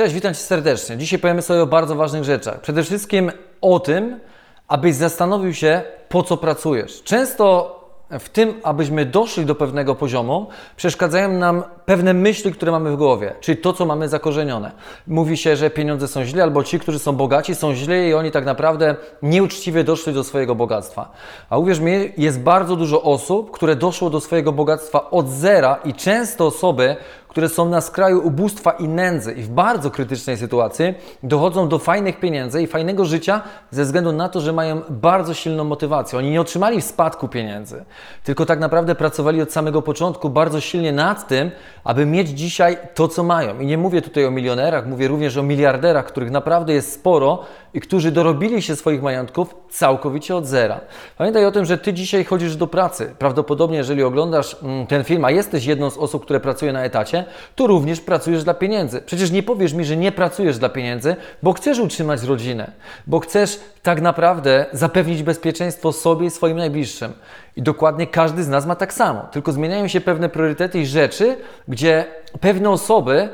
Cześć, witam Cię serdecznie. Dzisiaj powiemy sobie o bardzo ważnych rzeczach. Przede wszystkim o tym, abyś zastanowił się, po co pracujesz. Często w tym, abyśmy doszli do pewnego poziomu, przeszkadzają nam pewne myśli, które mamy w głowie, czyli to, co mamy zakorzenione. Mówi się, że pieniądze są źle, albo ci, którzy są bogaci, są źli i oni tak naprawdę nieuczciwie doszli do swojego bogactwa. A uwierz mi, jest bardzo dużo osób, które doszło do swojego bogactwa od zera i często osoby, które są na skraju ubóstwa i nędzy i w bardzo krytycznej sytuacji dochodzą do fajnych pieniędzy i fajnego życia ze względu na to, że mają bardzo silną motywację. Oni nie otrzymali w spadku pieniędzy, tylko tak naprawdę pracowali od samego początku bardzo silnie nad tym, aby mieć dzisiaj to, co mają. I nie mówię tutaj o milionerach, mówię również o miliarderach, których naprawdę jest sporo i którzy dorobili się swoich majątków całkowicie od zera. Pamiętaj o tym, że Ty dzisiaj chodzisz do pracy. Prawdopodobnie, jeżeli oglądasz mm, ten film, a jesteś jedną z osób, które pracuje na etacie, to również pracujesz dla pieniędzy. Przecież nie powiesz mi, że nie pracujesz dla pieniędzy, bo chcesz utrzymać rodzinę, bo chcesz tak naprawdę zapewnić bezpieczeństwo sobie i swoim najbliższym. I dokładnie każdy z nas ma tak samo, tylko zmieniają się pewne priorytety i rzeczy, gdzie pewne osoby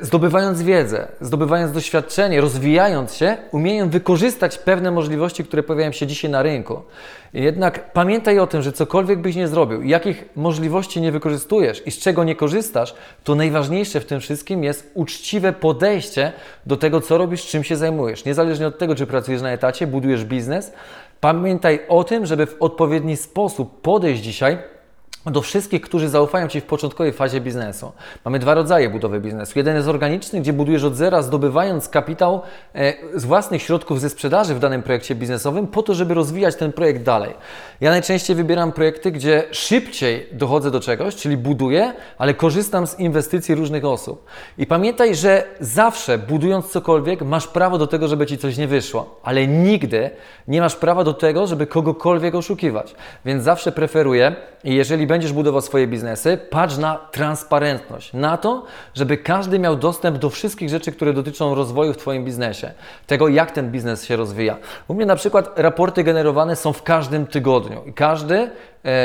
zdobywając wiedzę, zdobywając doświadczenie, rozwijając się, umieją wykorzystać pewne możliwości, które pojawiają się dzisiaj na rynku. Jednak pamiętaj o tym, że cokolwiek byś nie zrobił, jakich możliwości nie wykorzystujesz i z czego nie korzystasz, to najważniejsze w tym wszystkim jest uczciwe podejście do tego, co robisz, czym się zajmujesz. Niezależnie od tego, czy pracujesz na etacie, budujesz biznes, pamiętaj o tym, żeby w odpowiedni sposób podejść dzisiaj do wszystkich, którzy zaufają Ci w początkowej fazie biznesu. Mamy dwa rodzaje budowy biznesu. Jeden jest organiczny, gdzie budujesz od zera, zdobywając kapitał e, z własnych środków ze sprzedaży w danym projekcie biznesowym, po to, żeby rozwijać ten projekt dalej. Ja najczęściej wybieram projekty, gdzie szybciej dochodzę do czegoś, czyli buduję, ale korzystam z inwestycji różnych osób. I pamiętaj, że zawsze budując cokolwiek, masz prawo do tego, żeby Ci coś nie wyszło, ale nigdy nie masz prawa do tego, żeby kogokolwiek oszukiwać. Więc zawsze preferuję, i jeżeli będziesz budował swoje biznesy, patrz na transparentność, na to, żeby każdy miał dostęp do wszystkich rzeczy, które dotyczą rozwoju w Twoim biznesie, tego jak ten biznes się rozwija. U mnie na przykład raporty generowane są w każdym tygodniu i każdy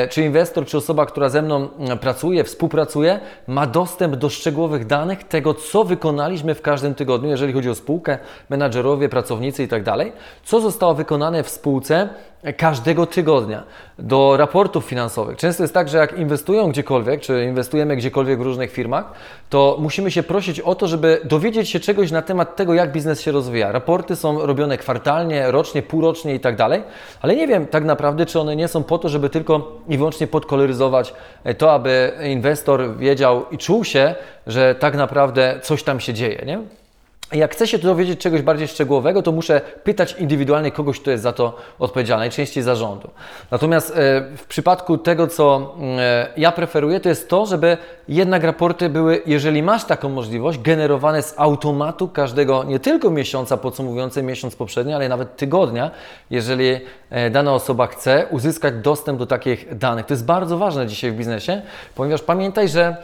czy inwestor, czy osoba, która ze mną pracuje, współpracuje, ma dostęp do szczegółowych danych tego, co wykonaliśmy w każdym tygodniu, jeżeli chodzi o spółkę, menadżerowie, pracownicy itd., tak co zostało wykonane w spółce każdego tygodnia do raportów finansowych. Często jest tak, że jak inwestują gdziekolwiek, czy inwestujemy gdziekolwiek w różnych firmach, to musimy się prosić o to, żeby dowiedzieć się czegoś na temat tego, jak biznes się rozwija. Raporty są robione kwartalnie, rocznie, półrocznie i tak dalej, ale nie wiem tak naprawdę, czy one nie są po to, żeby tylko i wyłącznie podkoloryzować e, to, aby inwestor wiedział i czuł się, że tak naprawdę coś tam się dzieje. Nie? Jak chcę się dowiedzieć czegoś bardziej szczegółowego, to muszę pytać indywidualnie kogoś, kto jest za to odpowiedzialny, najczęściej zarządu. Natomiast e, w przypadku tego, co e, ja preferuję, to jest to, żeby jednak raporty były, jeżeli masz taką możliwość, generowane z automatu każdego, nie tylko miesiąca podsumowujące miesiąc poprzedni, ale nawet tygodnia, jeżeli e, dana osoba chce uzyskać dostęp do takich danych. To jest bardzo ważne dzisiaj w biznesie, ponieważ pamiętaj, że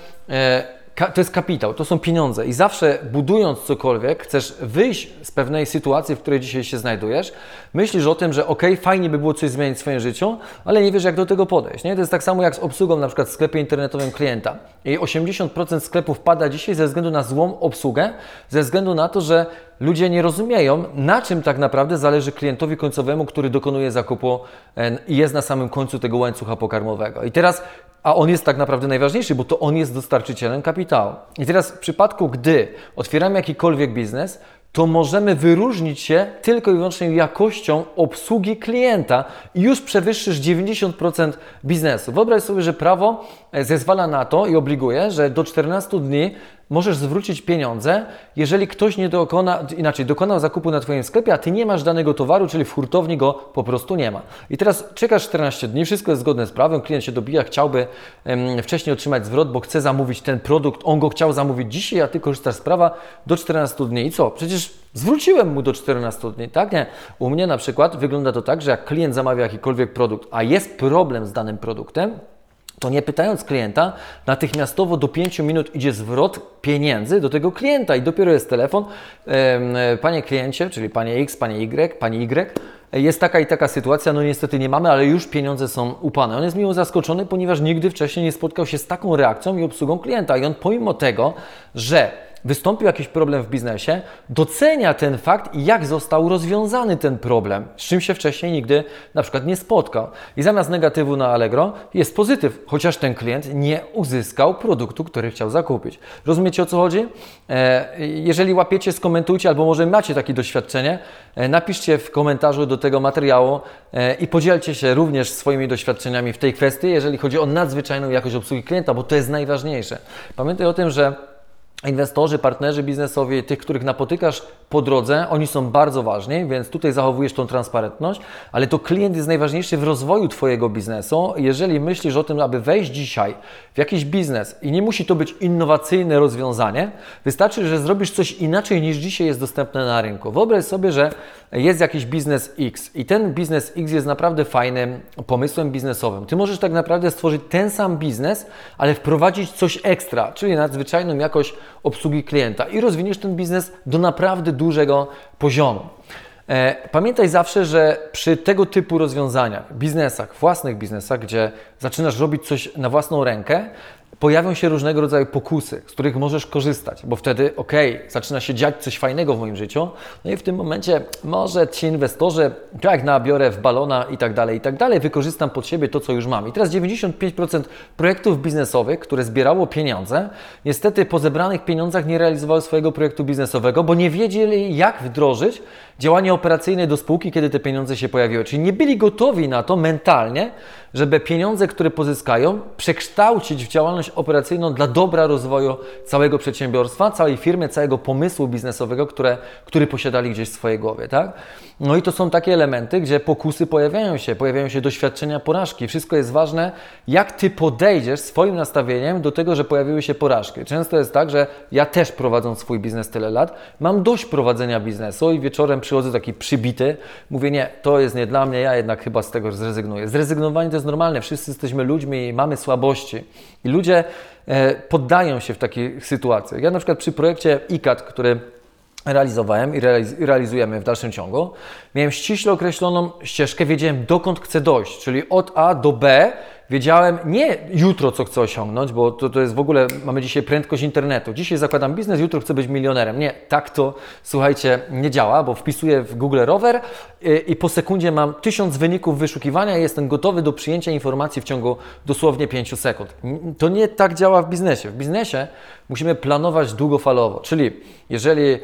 to jest kapitał, to są pieniądze i zawsze budując cokolwiek, chcesz wyjść z pewnej sytuacji, w której dzisiaj się znajdujesz, myślisz o tym, że ok, fajnie by było coś zmienić w swoim życiu, ale nie wiesz jak do tego podejść. Nie? To jest tak samo jak z obsługą na przykład w sklepie internetowym klienta. I 80% sklepów pada dzisiaj ze względu na złą obsługę, ze względu na to, że ludzie nie rozumieją, na czym tak naprawdę zależy klientowi końcowemu, który dokonuje zakupu i jest na samym końcu tego łańcucha pokarmowego. I teraz a on jest tak naprawdę najważniejszy, bo to on jest dostarczycielem kapitału. I teraz w przypadku, gdy otwieramy jakikolwiek biznes, to możemy wyróżnić się tylko i wyłącznie jakością obsługi klienta i już przewyższysz 90% biznesu. Wyobraź sobie, że prawo e, zezwala na to i obliguje, że do 14 dni możesz zwrócić pieniądze, jeżeli ktoś nie dokona, inaczej dokonał zakupu na Twoim sklepie, a Ty nie masz danego towaru, czyli w hurtowni go po prostu nie ma. I teraz czekasz 14 dni, wszystko jest zgodne z prawem, klient się dobija, chciałby um, wcześniej otrzymać zwrot, bo chce zamówić ten produkt, on go chciał zamówić dzisiaj, a Ty korzystasz z prawa do 14 dni. I co? Przecież zwróciłem mu do 14 dni, tak? Nie. U mnie na przykład wygląda to tak, że jak klient zamawia jakikolwiek produkt, a jest problem z danym produktem, to nie pytając klienta, natychmiastowo do 5 minut idzie zwrot pieniędzy do tego klienta i dopiero jest telefon. Panie kliencie, czyli panie X, panie Y, pani Y, jest taka i taka sytuacja, no niestety nie mamy, ale już pieniądze są upane. On jest miło zaskoczony, ponieważ nigdy wcześniej nie spotkał się z taką reakcją i obsługą klienta. I on pomimo tego, że wystąpił jakiś problem w biznesie, docenia ten fakt i jak został rozwiązany ten problem, z czym się wcześniej nigdy na przykład nie spotkał. I zamiast negatywu na Allegro jest pozytyw, chociaż ten klient nie uzyskał produktu, który chciał zakupić. Rozumiecie o co chodzi? E, jeżeli łapiecie, skomentujcie, albo może macie takie doświadczenie, e, napiszcie w komentarzu do tego materiału e, i podzielcie się również swoimi doświadczeniami w tej kwestii, jeżeli chodzi o nadzwyczajną jakość obsługi klienta, bo to jest najważniejsze. Pamiętaj o tym, że inwestorzy, partnerzy biznesowi, tych, których napotykasz po drodze, oni są bardzo ważni, więc tutaj zachowujesz tą transparentność, ale to klient jest najważniejszy w rozwoju Twojego biznesu. Jeżeli myślisz o tym, aby wejść dzisiaj w jakiś biznes i nie musi to być innowacyjne rozwiązanie, wystarczy, że zrobisz coś inaczej niż dzisiaj jest dostępne na rynku. Wyobraź sobie, że jest jakiś biznes X i ten biznes X jest naprawdę fajnym pomysłem biznesowym. Ty możesz tak naprawdę stworzyć ten sam biznes, ale wprowadzić coś ekstra, czyli nadzwyczajną jakość obsługi klienta i rozwiniesz ten biznes do naprawdę dużego poziomu. E, pamiętaj zawsze, że przy tego typu rozwiązaniach, biznesach, własnych biznesach, gdzie zaczynasz robić coś na własną rękę, pojawią się różnego rodzaju pokusy, z których możesz korzystać, bo wtedy, ok, zaczyna się dziać coś fajnego w moim życiu, no i w tym momencie może ci inwestorzy, tak jak nabiorę w balona i tak dalej, i tak dalej, wykorzystam pod siebie to, co już mam. I teraz 95% projektów biznesowych, które zbierało pieniądze, niestety po zebranych pieniądzach nie realizowały swojego projektu biznesowego, bo nie wiedzieli, jak wdrożyć działanie operacyjne do spółki, kiedy te pieniądze się pojawiły. Czyli nie byli gotowi na to mentalnie, żeby pieniądze, które pozyskają, przekształcić w działalność operacyjną dla dobra rozwoju całego przedsiębiorstwa, całej firmy, całego pomysłu biznesowego, które, który posiadali gdzieś w swojej głowie. Tak? No i to są takie elementy, gdzie pokusy pojawiają się, pojawiają się doświadczenia porażki. Wszystko jest ważne, jak Ty podejdziesz swoim nastawieniem do tego, że pojawiły się porażki. Często jest tak, że ja też prowadząc swój biznes tyle lat, mam dość prowadzenia biznesu i wieczorem przychodzę taki przybity, mówię nie, to jest nie dla mnie, ja jednak chyba z tego zrezygnuję. Zrezygnowanie to jest normalne, wszyscy jesteśmy ludźmi i mamy słabości. I ludzie e, poddają się w takich sytuacjach. Ja na przykład przy projekcie ICAT, który realizowałem i realizujemy w dalszym ciągu, miałem ściśle określoną ścieżkę, wiedziałem dokąd chcę dojść, czyli od A do B wiedziałem nie jutro, co chcę osiągnąć, bo to, to jest w ogóle, mamy dzisiaj prędkość internetu. Dzisiaj zakładam biznes, jutro chcę być milionerem. Nie, tak to, słuchajcie, nie działa, bo wpisuję w Google rower i, i po sekundzie mam tysiąc wyników wyszukiwania i jestem gotowy do przyjęcia informacji w ciągu dosłownie 5 sekund. To nie tak działa w biznesie. W biznesie musimy planować długofalowo, czyli jeżeli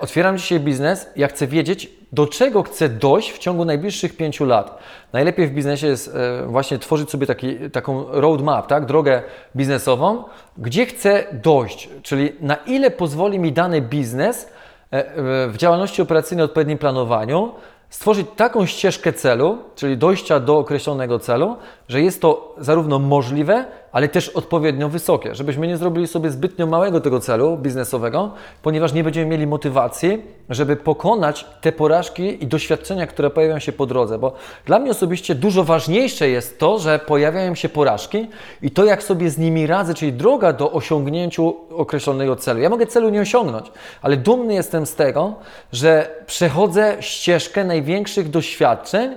otwieram dzisiaj biznes, ja chcę wiedzieć, do czego chcę dojść w ciągu najbliższych pięciu lat. Najlepiej w biznesie jest e, właśnie tworzyć sobie taki, taką roadmap, tak? drogę biznesową, gdzie chcę dojść, czyli na ile pozwoli mi dany biznes e, w działalności operacyjnej, odpowiednim planowaniu, stworzyć taką ścieżkę celu, czyli dojścia do określonego celu, że jest to zarówno możliwe, ale też odpowiednio wysokie, żebyśmy nie zrobili sobie zbytnio małego tego celu biznesowego, ponieważ nie będziemy mieli motywacji, żeby pokonać te porażki i doświadczenia, które pojawiają się po drodze. Bo dla mnie osobiście dużo ważniejsze jest to, że pojawiają się porażki i to, jak sobie z nimi radzę, czyli droga do osiągnięcia określonego celu. Ja mogę celu nie osiągnąć, ale dumny jestem z tego, że przechodzę ścieżkę największych doświadczeń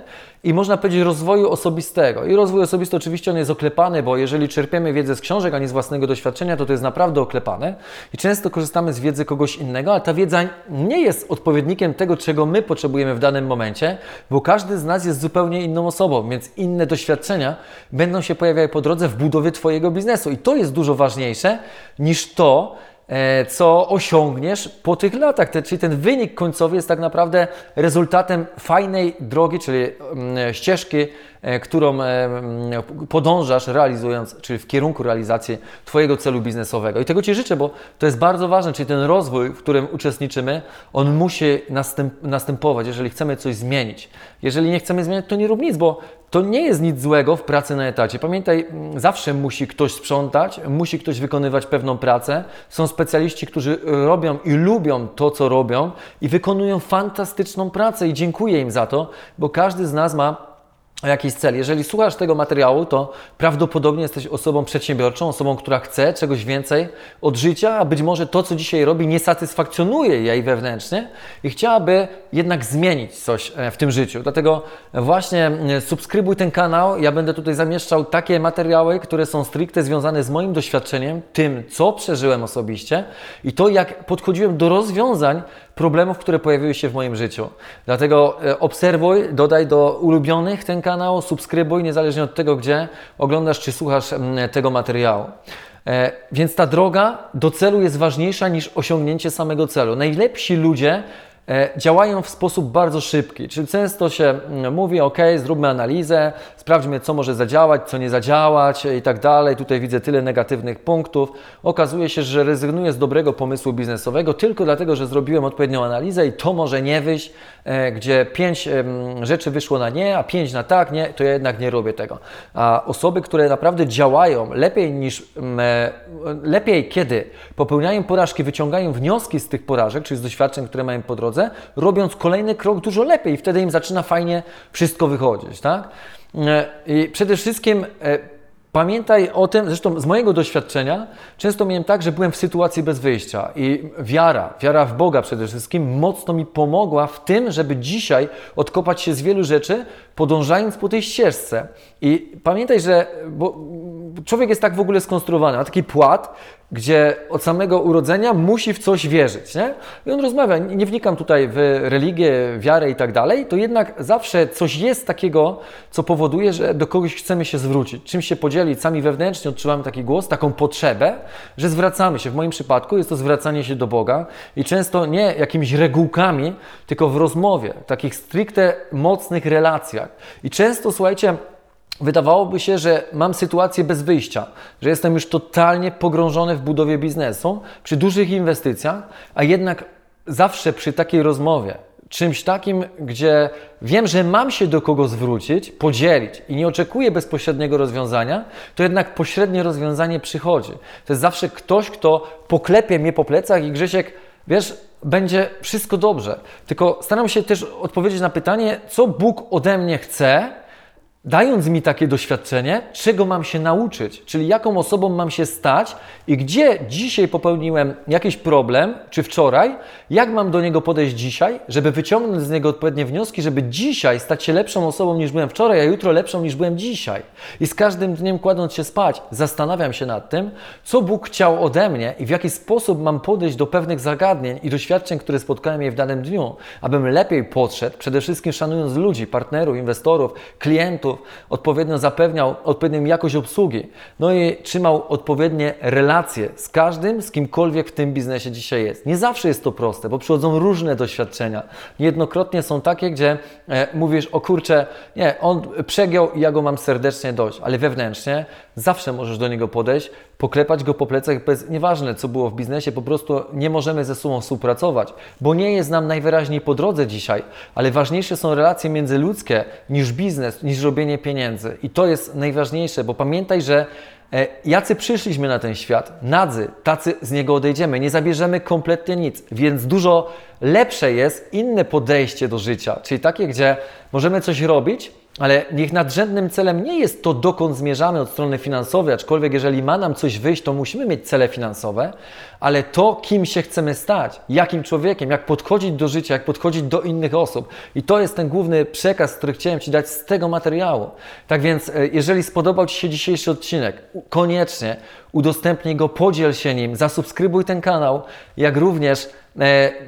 i można powiedzieć rozwoju osobistego. I rozwój osobisty oczywiście on jest oklepany, bo jeżeli czerpiemy wiedzę z książek, a nie z własnego doświadczenia, to to jest naprawdę oklepane i często korzystamy z wiedzy kogoś innego, a ta wiedza nie jest odpowiednikiem tego, czego my potrzebujemy w danym momencie, bo każdy z nas jest zupełnie inną osobą, więc inne doświadczenia będą się pojawiały po drodze w budowie Twojego biznesu i to jest dużo ważniejsze niż to, co osiągniesz po tych latach. Czyli ten wynik końcowy jest tak naprawdę rezultatem fajnej drogi, czyli mm, ścieżki E, którą e, mm, podążasz realizując, czyli w kierunku realizacji Twojego celu biznesowego. I tego Ci życzę, bo to jest bardzo ważne, czyli ten rozwój, w którym uczestniczymy, on musi następ, następować, jeżeli chcemy coś zmienić. Jeżeli nie chcemy zmieniać, to nie rób nic, bo to nie jest nic złego w pracy na etacie. Pamiętaj, zawsze musi ktoś sprzątać, musi ktoś wykonywać pewną pracę. Są specjaliści, którzy robią i lubią to, co robią i wykonują fantastyczną pracę i dziękuję im za to, bo każdy z nas ma o jakiś cel. Jeżeli słuchasz tego materiału, to prawdopodobnie jesteś osobą przedsiębiorczą, osobą, która chce czegoś więcej od życia, a być może to, co dzisiaj robi, nie satysfakcjonuje jej wewnętrznie i chciałaby jednak zmienić coś e, w tym życiu. Dlatego właśnie e, subskrybuj ten kanał. Ja będę tutaj zamieszczał takie materiały, które są stricte związane z moim doświadczeniem, tym, co przeżyłem osobiście i to, jak podchodziłem do rozwiązań problemów, które pojawiły się w moim życiu. Dlatego e, obserwuj, dodaj do ulubionych ten kanał, subskrybuj, niezależnie od tego, gdzie oglądasz czy słuchasz tego materiału. E, więc ta droga do celu jest ważniejsza niż osiągnięcie samego celu. Najlepsi ludzie działają w sposób bardzo szybki. Czyli często się mm, mówi, ok, zróbmy analizę, sprawdźmy, co może zadziałać, co nie zadziałać i tak dalej. Tutaj widzę tyle negatywnych punktów. Okazuje się, że rezygnuję z dobrego pomysłu biznesowego tylko dlatego, że zrobiłem odpowiednią analizę i to może nie wyjść, e, gdzie pięć rzeczy wyszło na nie, a pięć na tak, nie, to ja jednak nie robię tego. A osoby, które naprawdę działają lepiej niż, e, lepiej kiedy popełniają porażki, wyciągają wnioski z tych porażek, czyli z doświadczeń, które mają po drodze, drodze, robiąc kolejny krok dużo lepiej wtedy im zaczyna fajnie wszystko wychodzić, tak? E, I przede wszystkim e, Pamiętaj o tym, zresztą z mojego doświadczenia, często miałem tak, że byłem w sytuacji bez wyjścia i wiara, wiara w Boga przede wszystkim, mocno mi pomogła w tym, żeby dzisiaj odkopać się z wielu rzeczy, podążając po tej ścieżce. I pamiętaj, że człowiek jest tak w ogóle skonstruowany, ma taki płat, gdzie od samego urodzenia musi w coś wierzyć. Nie? I on rozmawia, nie wnikam tutaj w religię, wiarę i tak dalej, to jednak zawsze coś jest takiego, co powoduje, że do kogoś chcemy się zwrócić, czym się podzielić. Sami wewnętrznie odczuwamy taki głos, taką potrzebę, że zwracamy się. W moim przypadku jest to zwracanie się do Boga i często nie jakimiś regułkami, tylko w rozmowie, w takich stricte mocnych relacjach. I często, słuchajcie, Wydawałoby się, że mam sytuację bez wyjścia, że jestem już totalnie pogrążony w budowie biznesu, przy dużych inwestycjach, a jednak zawsze przy takiej rozmowie, czymś takim, gdzie wiem, że mam się do kogo zwrócić, podzielić i nie oczekuję bezpośredniego rozwiązania, to jednak pośrednie rozwiązanie przychodzi. To jest zawsze ktoś, kto poklepie mnie po plecach i Grzesiek, wiesz, będzie wszystko dobrze. Tylko staram się też odpowiedzieć na pytanie, co Bóg ode mnie chce, dając mi takie doświadczenie, czego mam się nauczyć, czyli jaką osobą mam się stać i gdzie dzisiaj popełniłem jakiś problem, czy wczoraj, jak mam do niego podejść dzisiaj, żeby wyciągnąć z niego odpowiednie wnioski, żeby dzisiaj stać się lepszą osobą niż byłem wczoraj, a jutro lepszą niż byłem dzisiaj. I z każdym dniem kładąc się spać, zastanawiam się nad tym, co Bóg chciał ode mnie i w jaki sposób mam podejść do pewnych zagadnień i doświadczeń, które spotkałem je w danym dniu, abym lepiej podszedł, przede wszystkim szanując ludzi, partnerów, inwestorów, klientów, odpowiednio zapewniał odpowiednią jakość obsługi, no i trzymał odpowiednie relacje z każdym, z kimkolwiek w tym biznesie dzisiaj jest. Nie zawsze jest to proste, bo przychodzą różne doświadczenia. Niejednokrotnie są takie, gdzie e, mówisz, o kurczę, nie, on przegiął i ja go mam serdecznie dość, ale wewnętrznie zawsze możesz do niego podejść, poklepać go po plecach bez, nieważne co było w biznesie, po prostu nie możemy ze sobą współpracować, bo nie jest nam najwyraźniej po drodze dzisiaj, ale ważniejsze są relacje międzyludzkie niż biznes, niż robienie pieniędzy. I to jest najważniejsze, bo pamiętaj, że e, jacy przyszliśmy na ten świat, nadzy, tacy z niego odejdziemy, nie zabierzemy kompletnie nic, więc dużo lepsze jest inne podejście do życia, czyli takie, gdzie możemy coś robić, ale niech nadrzędnym celem nie jest to, dokąd zmierzamy od strony finansowej, aczkolwiek jeżeli ma nam coś wyjść, to musimy mieć cele finansowe, ale to, kim się chcemy stać, jakim człowiekiem, jak podchodzić do życia, jak podchodzić do innych osób. I to jest ten główny przekaz, który chciałem Ci dać z tego materiału. Tak więc, e, jeżeli spodobał Ci się dzisiejszy odcinek, koniecznie udostępnij go, podziel się nim, zasubskrybuj ten kanał, jak również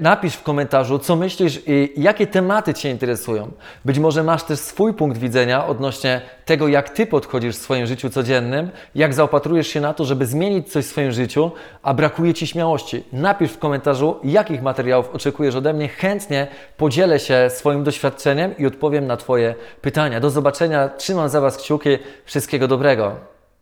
napisz w komentarzu, co myślisz i jakie tematy Cię interesują. Być może masz też swój punkt widzenia odnośnie tego, jak Ty podchodzisz w swoim życiu codziennym, jak zaopatrujesz się na to, żeby zmienić coś w swoim życiu, a brakuje Ci śmiałości. Napisz w komentarzu, jakich materiałów oczekujesz ode mnie. Chętnie podzielę się swoim doświadczeniem i odpowiem na Twoje pytania. Do zobaczenia. Trzymam za Was kciuki. Wszystkiego dobrego.